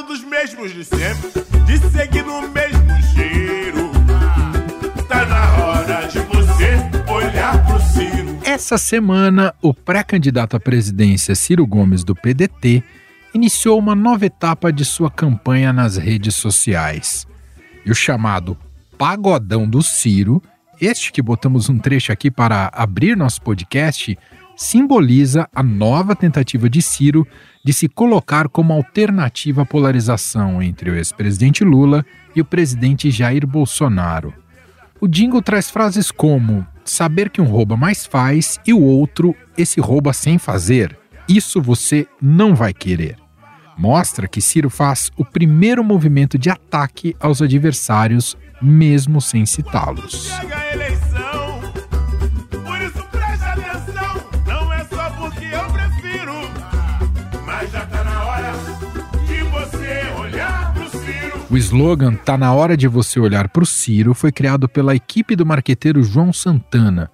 lado dos mesmos de sempre, de seguir no mesmo giro. Tá na hora de você olhar pro Ciro. Essa semana, o pré-candidato à presidência Ciro Gomes do PDT iniciou uma nova etapa de sua campanha nas redes sociais. E o chamado Pagodão do Ciro, este que botamos um trecho aqui para abrir nosso podcast, simboliza a nova tentativa de Ciro de se colocar como alternativa à polarização entre o ex-presidente Lula e o presidente Jair Bolsonaro. O jingle traz frases como saber que um rouba mais faz e o outro esse rouba sem fazer. Isso você não vai querer. Mostra que Ciro faz o primeiro movimento de ataque aos adversários, mesmo sem citá-los. O slogan Tá na hora de você olhar para o Ciro foi criado pela equipe do marqueteiro João Santana.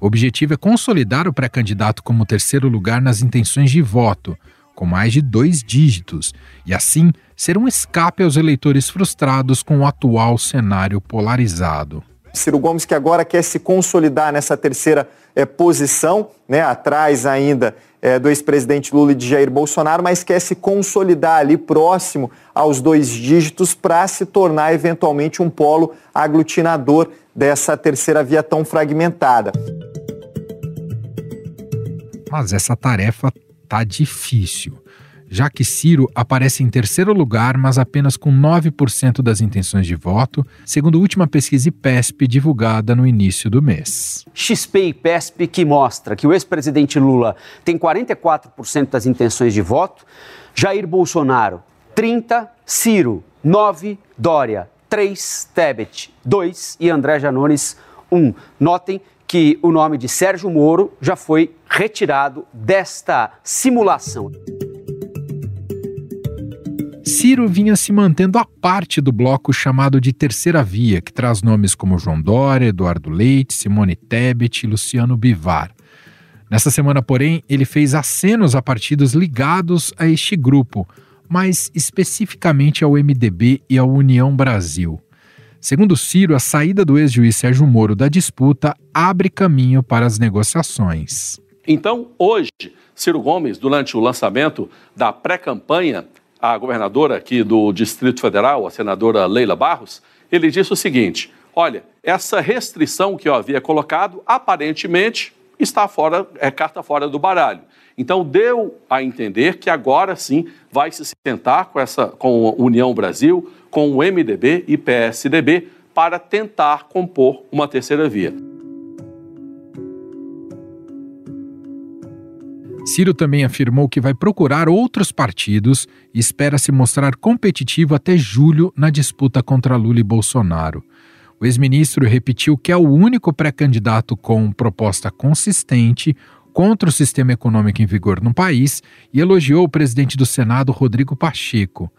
O objetivo é consolidar o pré-candidato como terceiro lugar nas intenções de voto, com mais de dois dígitos, e assim ser um escape aos eleitores frustrados com o atual cenário polarizado. Ciro Gomes que agora quer se consolidar nessa terceira eh, posição, né, atrás ainda eh, do ex-presidente Lula e de Jair Bolsonaro, mas quer se consolidar ali próximo aos dois dígitos para se tornar eventualmente um polo aglutinador dessa terceira via tão fragmentada. Mas essa tarefa tá difícil, já que Ciro aparece em terceiro lugar, mas apenas com 9% das intenções de voto, segundo a última pesquisa IPESP divulgada no início do mês. XP e PESP que mostra que o ex-presidente Lula tem 44% das intenções de voto, Jair Bolsonaro 30, Ciro 9, Dória 3, Tebet 2 e André Janones 1. Notem que o nome de Sérgio Moro já foi retirado desta simulação. Ciro vinha se mantendo à parte do bloco chamado de Terceira Via, que traz nomes como João Dória, Eduardo Leite, Simone Tebet e Luciano Bivar. Nessa semana, porém, ele fez acenos a partidos ligados a este grupo, mas especificamente ao MDB e à União Brasil. Segundo Ciro, a saída do ex-juiz Sérgio Moro da disputa abre caminho para as negociações. Então, hoje, Ciro Gomes, durante o lançamento da pré-campanha, a governadora aqui do Distrito Federal, a senadora Leila Barros, ele disse o seguinte: olha, essa restrição que eu havia colocado, aparentemente está fora, é carta fora do baralho. Então deu a entender que agora sim vai se sentar com essa com a União Brasil, com o MDB e PSDB para tentar compor uma terceira via. Ciro também afirmou que vai procurar outros partidos e espera se mostrar competitivo até julho na disputa contra Lula e Bolsonaro. O ex-ministro repetiu que é o único pré-candidato com proposta consistente contra o sistema econômico em vigor no país e elogiou o presidente do Senado, Rodrigo Pacheco.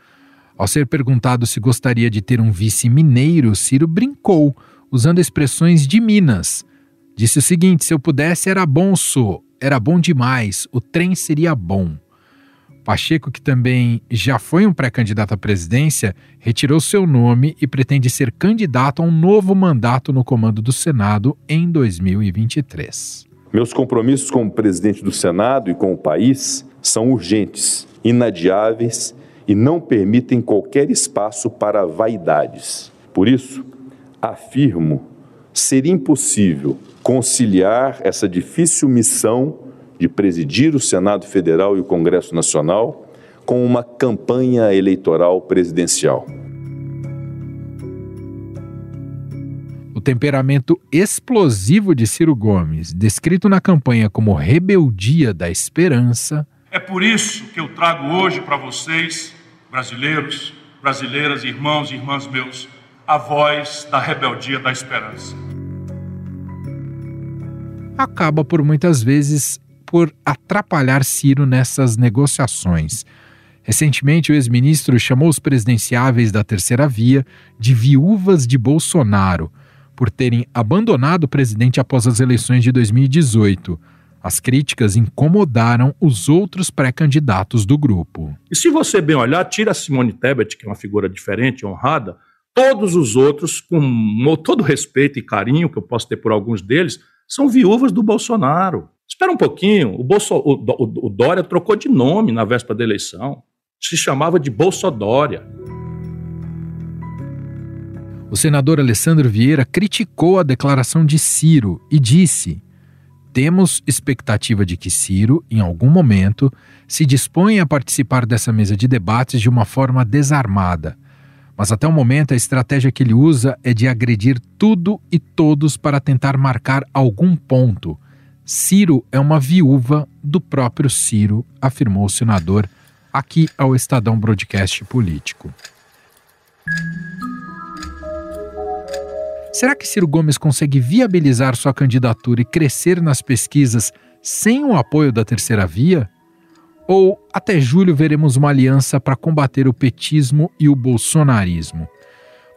Ao ser perguntado se gostaria de ter um vice mineiro, Ciro brincou, usando expressões de Minas. Disse o seguinte: se eu pudesse, era bom, sou era bom demais, o trem seria bom. Pacheco, que também já foi um pré-candidato à presidência, retirou seu nome e pretende ser candidato a um novo mandato no comando do Senado em 2023. Meus compromissos como presidente do Senado e com o país são urgentes, inadiáveis e não permitem qualquer espaço para vaidades. Por isso, afirmo ser impossível conciliar essa difícil missão de presidir o Senado Federal e o Congresso Nacional com uma campanha eleitoral presidencial. O temperamento explosivo de Ciro Gomes, descrito na campanha como rebeldia da esperança. É por isso que eu trago hoje para vocês, brasileiros, brasileiras, irmãos e irmãs meus, a voz da rebeldia da esperança acaba por muitas vezes por atrapalhar Ciro nessas negociações. Recentemente, o ex-ministro chamou os presidenciáveis da terceira via de viúvas de Bolsonaro, por terem abandonado o presidente após as eleições de 2018. As críticas incomodaram os outros pré-candidatos do grupo. E se você bem olhar, tira a Simone Tebet, que é uma figura diferente, honrada, todos os outros, com todo respeito e carinho que eu posso ter por alguns deles, são viúvas do Bolsonaro. Espera um pouquinho, o, Bolso, o, o, o Dória trocou de nome na véspera da eleição. Se chamava de Bolsodória. O senador Alessandro Vieira criticou a declaração de Ciro e disse: Temos expectativa de que Ciro, em algum momento, se disponha a participar dessa mesa de debates de uma forma desarmada. Mas até o momento a estratégia que ele usa é de agredir tudo e todos para tentar marcar algum ponto. Ciro é uma viúva do próprio Ciro, afirmou o senador aqui ao Estadão Broadcast Político. Será que Ciro Gomes consegue viabilizar sua candidatura e crescer nas pesquisas sem o apoio da terceira via? Ou até julho veremos uma aliança para combater o petismo e o bolsonarismo?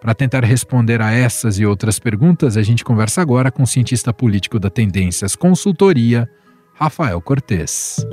Para tentar responder a essas e outras perguntas, a gente conversa agora com o cientista político da Tendências Consultoria, Rafael Cortes.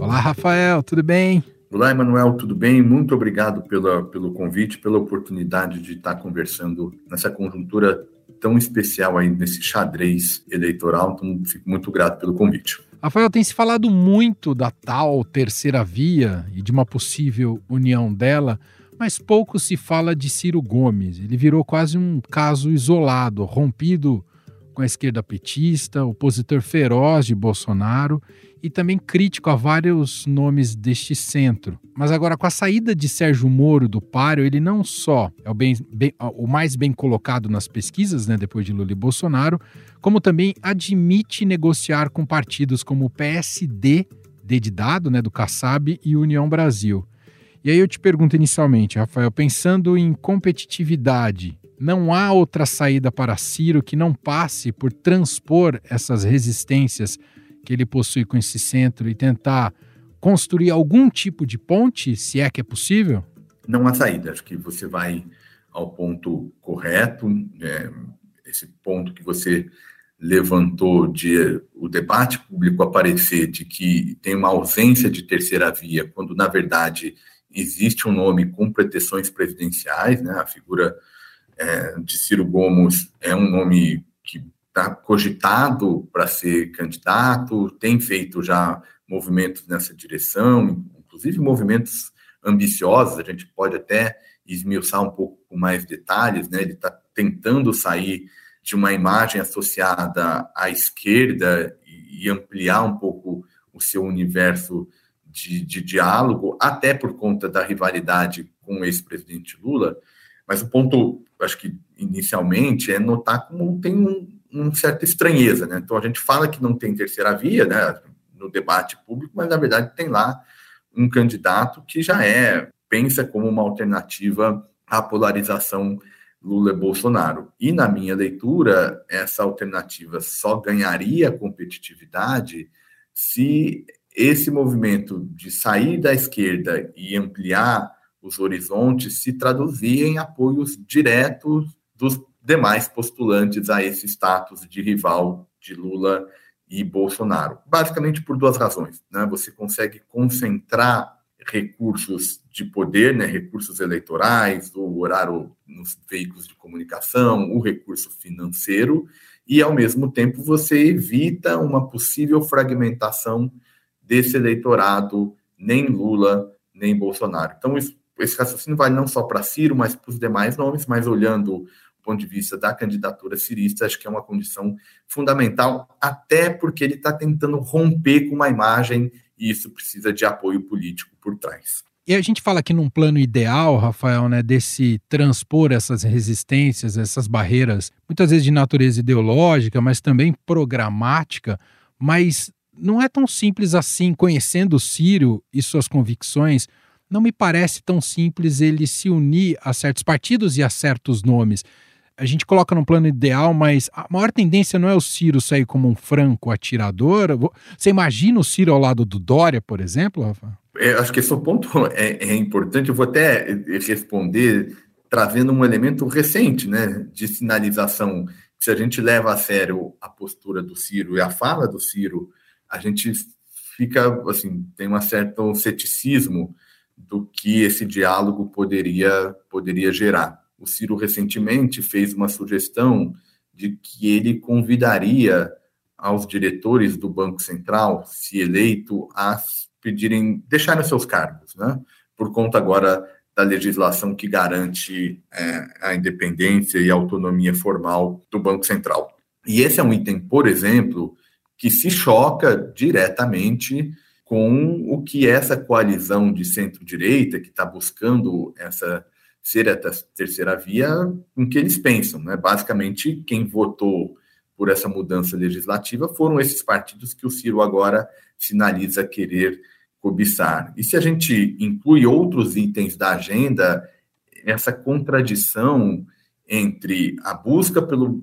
Olá, Rafael, tudo bem? Olá, Emanuel, tudo bem? Muito obrigado pela, pelo convite, pela oportunidade de estar conversando nessa conjuntura tão especial aí nesse xadrez eleitoral. Então, fico muito grato pelo convite. Rafael, tem se falado muito da tal terceira via e de uma possível união dela, mas pouco se fala de Ciro Gomes. Ele virou quase um caso isolado, rompido com a esquerda petista, opositor feroz de Bolsonaro e também crítico a vários nomes deste centro. Mas agora, com a saída de Sérgio Moro do páreo, ele não só é o, bem, bem, o mais bem colocado nas pesquisas, né, depois de Lula e Bolsonaro, como também admite negociar com partidos como o PSD, D de dado, né, do Kassab, e União Brasil. E aí eu te pergunto inicialmente, Rafael, pensando em competitividade, não há outra saída para Ciro que não passe por transpor essas resistências que ele possui com esse centro e tentar construir algum tipo de ponte, se é que é possível? Não há saída. Acho que você vai ao ponto correto. É, esse ponto que você levantou de o debate público aparecer de que tem uma ausência de terceira via, quando na verdade existe um nome com pretensões presidenciais, né? A figura é, de Ciro Gomes é um nome que está cogitado para ser candidato, tem feito já movimentos nessa direção, inclusive movimentos ambiciosos, a gente pode até esmiuçar um pouco com mais detalhes, né? Ele está tentando sair de uma imagem associada à esquerda e, ampliar um pouco o seu universo de, de diálogo, até por conta da rivalidade com o ex-presidente Lula. Mas o ponto, acho que inicialmente, é notar como tem um, uma certa estranheza, né? Então a gente fala que não tem terceira via, né, no debate público, mas na verdade tem lá um candidato que já é pensa como uma alternativa à polarização Lula-Bolsonaro. E na minha leitura, essa alternativa só ganharia competitividade se esse movimento de sair da esquerda e ampliar os horizontes se traduzir em apoios diretos dos demais postulantes a esse status de rival de Lula e Bolsonaro. Basicamente por duas razões. Né? Você consegue concentrar recursos de poder, né? recursos eleitorais, o horário nos veículos de comunicação, o recurso financeiro, e ao mesmo tempo você evita uma possível fragmentação desse eleitorado, nem Lula, nem Bolsonaro. Então, esse raciocínio vale não só para Ciro, mas para os demais nomes, mas olhando ponto de vista da candidatura cirista, acho que é uma condição fundamental, até porque ele está tentando romper com uma imagem e isso precisa de apoio político por trás. E a gente fala aqui num plano ideal, Rafael, né, desse transpor essas resistências, essas barreiras, muitas vezes de natureza ideológica, mas também programática, mas não é tão simples assim, conhecendo o Ciro e suas convicções, não me parece tão simples ele se unir a certos partidos e a certos nomes a gente coloca num plano ideal, mas a maior tendência não é o Ciro sair como um franco atirador. Você imagina o Ciro ao lado do Dória, por exemplo, Rafa? É, acho que esse ponto é, é, importante. Eu vou até responder trazendo um elemento recente, né, de sinalização. Se a gente leva a sério a postura do Ciro e a fala do Ciro, a gente fica, assim, tem um certo ceticismo do que esse diálogo poderia, poderia gerar. O Ciro recentemente fez uma sugestão de que ele convidaria aos diretores do Banco Central, se eleito, a pedirem, deixarem seus cargos, né? Por conta agora da legislação que garante é, a independência e a autonomia formal do Banco Central. E esse é um item, por exemplo, que se choca diretamente com o que essa coalizão de centro-direita, que está buscando essa ser a terceira via, com que eles pensam. Né? Basicamente, quem votou por essa mudança legislativa foram esses partidos que o Ciro agora sinaliza querer cobiçar. E se a gente inclui outros itens da agenda, essa contradição entre a busca por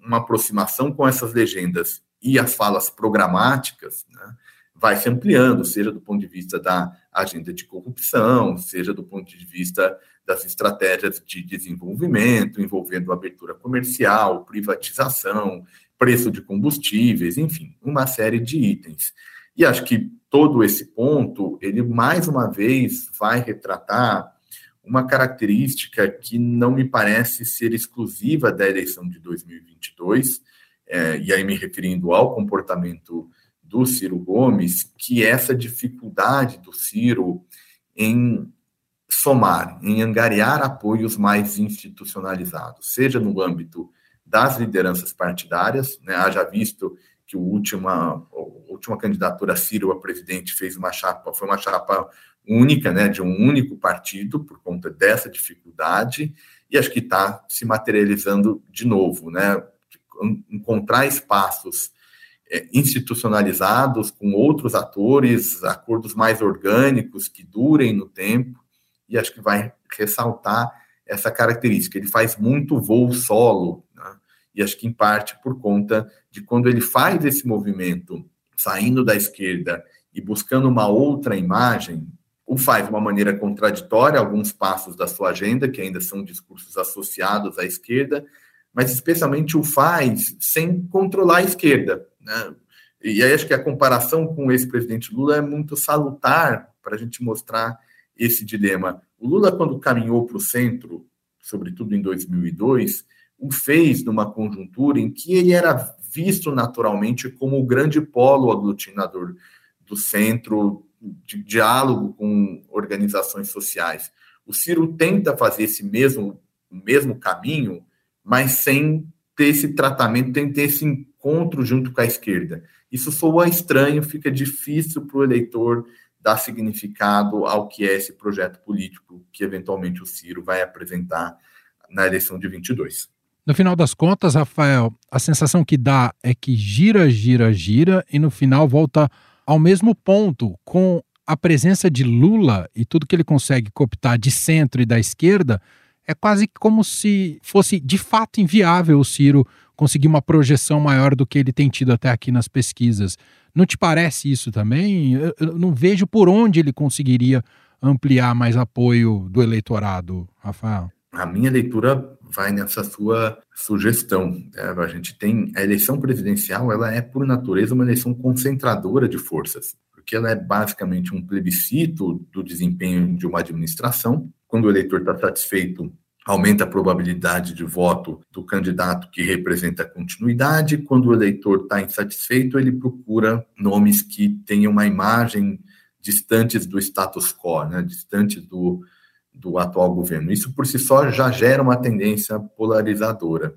uma aproximação com essas legendas e as falas programáticas, né, vai se ampliando, seja do ponto de vista da agenda de corrupção, seja do ponto de vista das estratégias de desenvolvimento, envolvendo abertura comercial, privatização, preço de combustíveis, enfim, uma série de itens. E acho que todo esse ponto, ele mais uma vez vai retratar uma característica que não me parece ser exclusiva da eleição de 2022, é, e aí me referindo ao comportamento do Ciro Gomes, que essa dificuldade do Ciro em somar, em angariar apoios mais institucionalizados, seja no âmbito das lideranças partidárias, né, haja visto que o última, a última candidatura Ciro a presidente fez uma chapa, foi uma chapa única, né, de um único partido, por conta dessa dificuldade, e acho que está se materializando de novo, né, encontrar espaços institucionalizados com outros atores, acordos mais orgânicos que durem no tempo, e acho que vai ressaltar essa característica. Ele faz muito voo solo, né? e acho que em parte por conta de quando ele faz esse movimento saindo da esquerda e buscando uma outra imagem, o faz de uma maneira contraditória, alguns passos da sua agenda, que ainda são discursos associados à esquerda, mas especialmente o faz sem controlar a esquerda. Né? E aí acho que a comparação com o ex-presidente Lula é muito salutar para a gente mostrar esse dilema. O Lula, quando caminhou para o centro, sobretudo em 2002, o fez numa conjuntura em que ele era visto naturalmente como o grande polo aglutinador do centro, de diálogo com organizações sociais. O Ciro tenta fazer esse mesmo, mesmo caminho, mas sem ter esse tratamento, sem ter esse encontro junto com a esquerda. Isso soa estranho, fica difícil para o eleitor dar significado ao que é esse projeto político que eventualmente o Ciro vai apresentar na eleição de 22. No final das contas, Rafael, a sensação que dá é que gira, gira, gira e no final volta ao mesmo ponto, com a presença de Lula e tudo que ele consegue cooptar de centro e da esquerda, é quase como se fosse de fato inviável o Ciro conseguir uma projeção maior do que ele tem tido até aqui nas pesquisas. Não te parece isso também? Eu não vejo por onde ele conseguiria ampliar mais apoio do eleitorado, Rafael. A minha leitura vai nessa sua sugestão. Né? A gente tem a eleição presidencial, ela é por natureza uma eleição concentradora de forças, porque ela é basicamente um plebiscito do desempenho de uma administração. Quando o eleitor está satisfeito aumenta a probabilidade de voto do candidato que representa a continuidade. Quando o eleitor está insatisfeito, ele procura nomes que tenham uma imagem distantes do status quo, né, distantes do, do atual governo. Isso por si só já gera uma tendência polarizadora.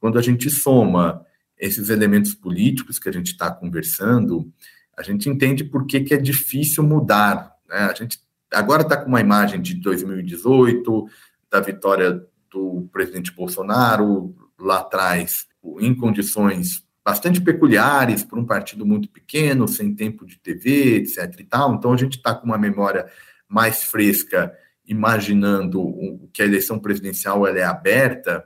Quando a gente soma esses elementos políticos que a gente está conversando, a gente entende por que, que é difícil mudar. Né? A gente agora está com uma imagem de 2018, da vitória do presidente Bolsonaro lá atrás, em condições bastante peculiares para um partido muito pequeno, sem tempo de TV, etc. e tal. Então a gente está com uma memória mais fresca, imaginando que a eleição presidencial ela é aberta,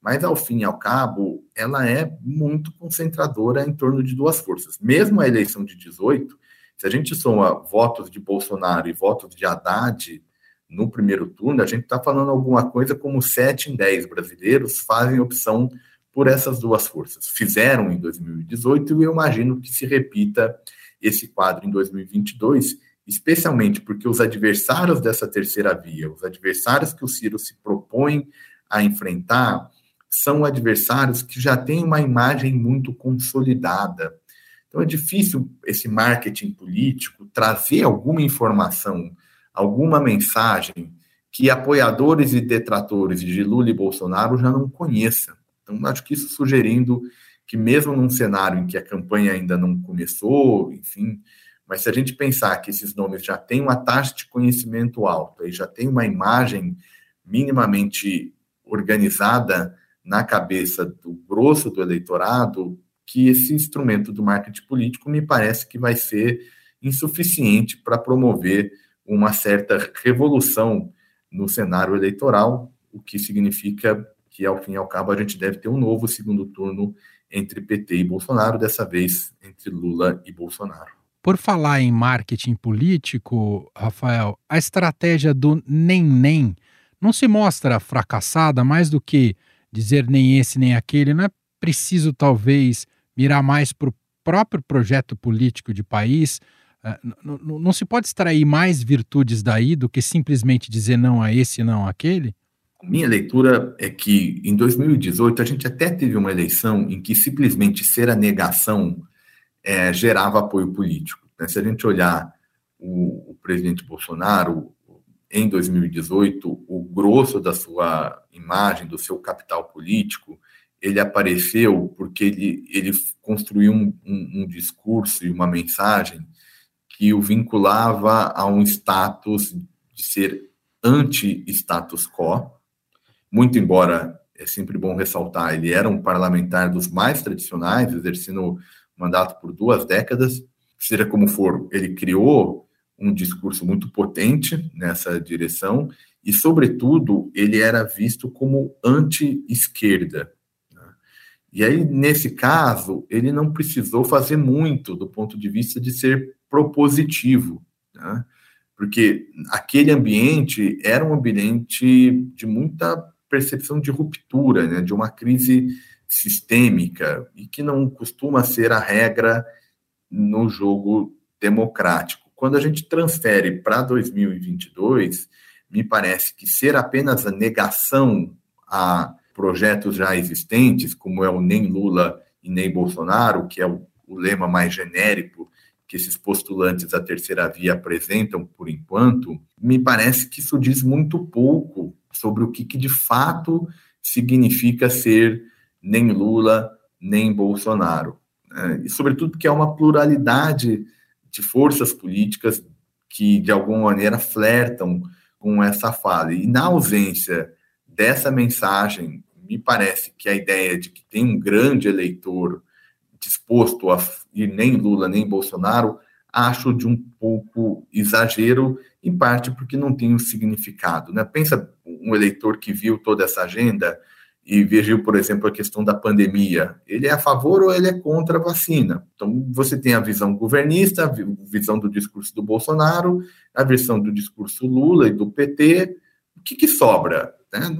mas ao fim e ao cabo ela é muito concentradora em torno de duas forças. Mesmo a eleição de 18, se a gente soma votos de Bolsonaro e votos de Haddad, no primeiro turno, a gente está falando alguma coisa como 7 em 10 brasileiros fazem opção por essas duas forças. Fizeram em 2018 e eu imagino que se repita esse quadro em 2022, especialmente porque os adversários dessa terceira via, os adversários que o Ciro se propõe a enfrentar, são adversários que já têm uma imagem muito consolidada. Então é difícil esse marketing político trazer alguma informação, alguma mensagem que apoiadores e detratores de Lula e Bolsonaro já não conheçam. Então acho que isso sugerindo que mesmo num cenário em que a campanha ainda não começou, enfim, mas se a gente pensar que esses nomes já têm uma taxa de conhecimento alta e já tem uma imagem minimamente organizada na cabeça do grosso do eleitorado, que esse instrumento do marketing político me parece que vai ser insuficiente para promover uma certa revolução no cenário eleitoral, o que significa que, ao fim e ao cabo, a gente deve ter um novo segundo turno entre PT e Bolsonaro, dessa vez entre Lula e Bolsonaro. Por falar em marketing político, Rafael, a estratégia do nem-nem não se mostra fracassada mais do que dizer nem esse nem aquele. Não é preciso, talvez, mirar mais para o próprio projeto político de país. Uh, não se pode extrair mais virtudes daí do que simplesmente dizer não a esse não àquele? Minha leitura é que em 2018 a gente até teve uma eleição em que simplesmente ser a negação é, gerava apoio político. Né? Se a gente olhar o, o, presidente Bolsonaro em 2018, o grosso da sua imagem, do seu capital político, ele apareceu porque ele, ele construiu um, um, um discurso e uma mensagem que o vinculava a um status de ser anti-status quo, muito embora é sempre bom ressaltar, ele era um parlamentar dos mais tradicionais, exercendo mandato por duas décadas, seja como for, ele criou um discurso muito potente nessa direção e, sobretudo, ele era visto como anti-esquerda. Né? E aí, nesse caso, ele não precisou fazer muito do ponto de vista de ser propositivo, né? porque aquele ambiente era um ambiente de muita percepção de ruptura, né, de uma crise sistêmica e que não costuma ser a regra no jogo democrático. Quando a gente transfere para 2022, me parece que ser apenas a negação a projetos já existentes, como é o nem Lula e nem Bolsonaro, que é o, o lema mais genérico que esses postulantes da terceira via apresentam por enquanto, me parece que isso diz muito pouco sobre o que, que de fato significa ser nem Lula nem Bolsonaro. Né? E, sobretudo, porque há uma pluralidade de forças políticas que, de alguma maneira, flertam com essa fala. E, na ausência dessa mensagem, me parece que a ideia de que tem um grande eleitor disposto a ir nem Lula nem Bolsonaro, acho de um pouco exagero, em parte porque não tem um significado. Né? Pensa um eleitor que viu toda essa agenda e viu, por exemplo, a questão da pandemia. Ele é a favor ou ele é contra a vacina? Então, você tem a visão governista, a visão do discurso do Bolsonaro, a visão do discurso Lula e do PT. O que, que sobra? Né?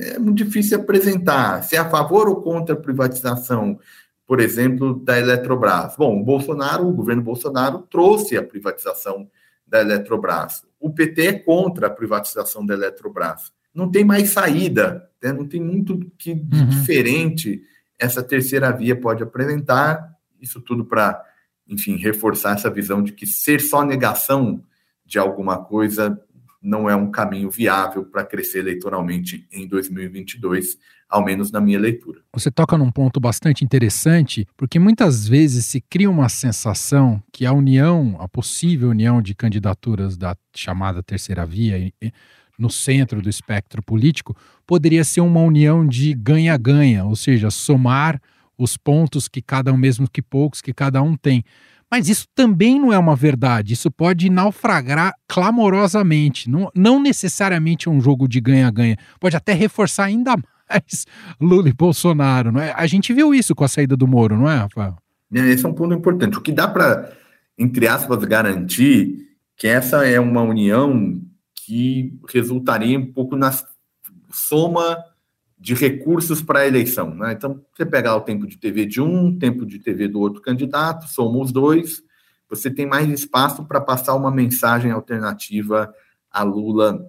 É muito difícil apresentar. Se é a favor ou contra a privatização, por exemplo, da Eletrobras. Bom, o Bolsonaro, o governo Bolsonaro trouxe a privatização da Eletrobras. O PT é contra a privatização da Eletrobras não tem mais saída, né? não tem muito que uhum. diferente essa terceira via pode apresentar. Isso tudo para, enfim, reforçar essa visão de que ser só negação de alguma coisa não é um caminho viável para crescer eleitoralmente em 2022, ao menos na minha leitura. Você toca num ponto bastante interessante, porque muitas vezes se cria uma sensação que a união, a possível união de candidaturas da chamada terceira via, no centro do espectro político, poderia ser uma união de ganha-ganha, ou seja, somar os pontos que cada um, mesmo que poucos, que cada um tem. Mas isso também não é uma verdade. Isso pode naufragar clamorosamente. Não, não necessariamente é um jogo de ganha-ganha. Pode até reforçar ainda mais Lula e Bolsonaro. Não é? A gente viu isso com a saída do Moro, não é, Rafael? É, esse é um ponto importante. O que dá para, entre aspas, garantir que essa é uma união que resultaria um pouco na soma de recursos para a eleição. Né? Então, você pega o tempo de TV de um, tempo de TV do outro candidato, soma os dois, você tem mais espaço para passar uma mensagem alternativa a Lula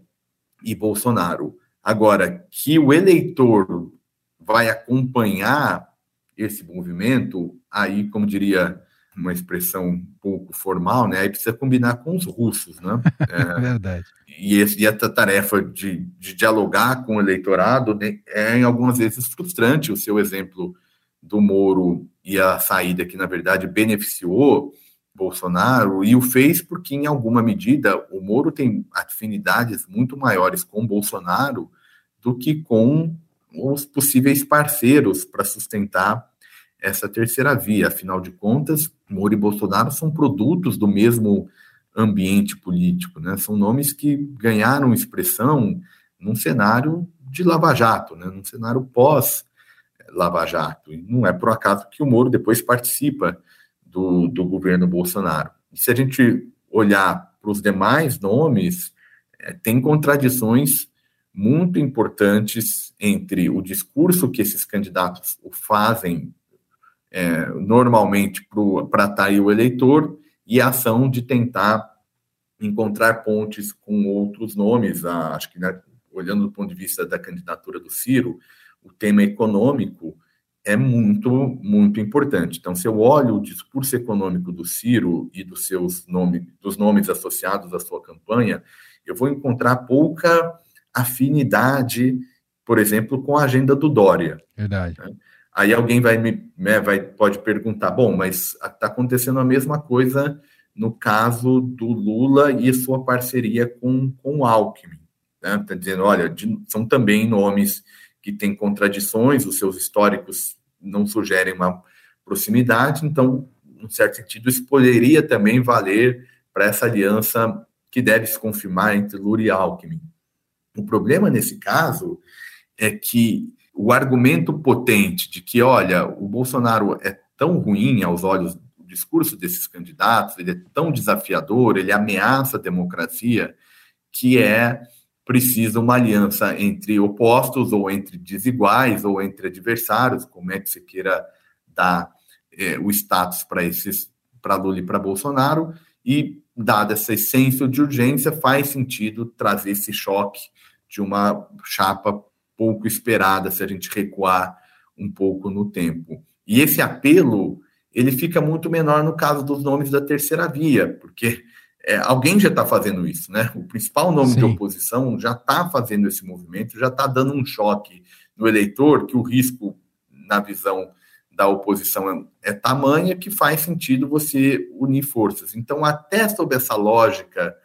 e Bolsonaro. Agora, que o eleitor vai acompanhar esse movimento, aí, como diria uma expressão um pouco formal, né? Aí precisa combinar com os russos, né? É, Verdade. E, esse, e essa tarefa de, de dialogar com o eleitorado né, é, em algumas vezes, frustrante. O seu exemplo do Moro e a saída que, na verdade, beneficiou Bolsonaro e o fez porque, em alguma medida, o Moro tem afinidades muito maiores com Bolsonaro do que com os possíveis parceiros para sustentar essa terceira via. Afinal de contas, Moro e Bolsonaro são produtos do mesmo ambiente político, né? São nomes que ganharam expressão num cenário de Lava Jato, né? Num cenário pós Lava Jato. E não é por acaso que o Moro depois participa do, do governo Bolsonaro. E se a gente olhar para os demais nomes, é, tem contradições muito importantes entre o discurso que esses candidatos fazem é, normalmente para atrair o eleitor e a ação de tentar encontrar pontes com outros nomes. Ah, acho que, né, olhando do ponto de vista da candidatura do Ciro, o tema econômico é muito, muito importante. Então, se eu olho o discurso econômico do Ciro e dos seus nomes, dos nomes associados à sua campanha, eu vou encontrar pouca afinidade, por exemplo, com a agenda do Dória. Verdade. Né? Aí alguém vai me né, vai, pode perguntar, bom, mas está acontecendo a mesma coisa no caso do Lula e sua parceria com, com o Alckmin. Está né? Dizendo, olha, de, são também nomes que têm contradições, os seus históricos não sugerem uma proximidade, então, em certo sentido, isso poderia também valer para essa aliança que deve se confirmar entre Lula e Alckmin. O problema nesse caso é que o argumento potente de que, olha, o Bolsonaro é tão ruim aos olhos do discurso desses candidatos, ele é tão desafiador, ele ameaça a democracia, que é preciso uma aliança entre opostos ou entre desiguais ou entre adversários, como é que você queira dar é, o status para esses para Lula e para Bolsonaro e dada essa essência de urgência faz sentido trazer esse choque de uma chapa pouco esperada se a gente recuar um pouco no tempo. E esse apelo ele fica muito menor no caso dos nomes da terceira via, porque é, alguém já está fazendo isso, né? O principal nome Sim. de oposição já está fazendo esse movimento, já está dando um choque no eleitor que o risco, na visão da oposição, é, é tamanha que faz sentido você unir forças. Então, até sob essa lógica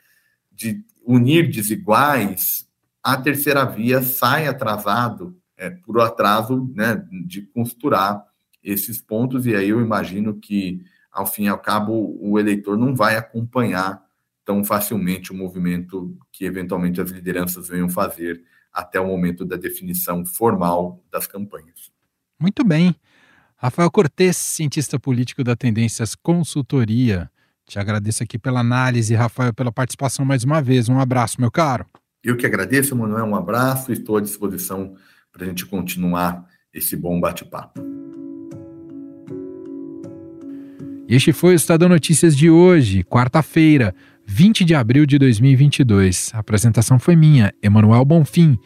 de unir desiguais, a terceira via sai atrasado é, por atraso né, de costurar esses pontos, e aí eu imagino que, ao fim e ao cabo, o eleitor não vai acompanhar tão facilmente o movimento que eventualmente as lideranças venham fazer até o momento da definição formal das campanhas. Muito bem. Rafael Cortes, cientista político da Tendências Consultoria. Te agradeço aqui pela análise, Rafael, pela participação mais uma vez. Um abraço, meu caro. Eu que agradeço, Manuel, um abraço estou à disposição para a gente continuar esse bom bate-papo. Este foi o Estadão Notícias de hoje, quarta-feira, 20 de abril de 2022. A apresentação foi minha, Emanuel Bonfim.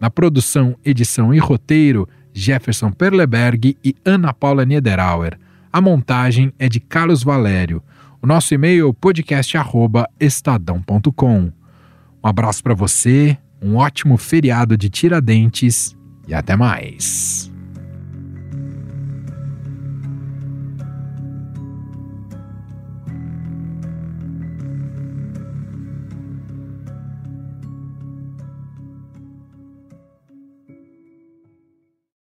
Na produção, edição e roteiro, Jefferson Perleberg e Ana Paula Niederauer. A montagem é de Carlos Valério. O nosso e-mail é podcast@estadão.com. Um abraço para você, um ótimo feriado de Tiradentes e até mais.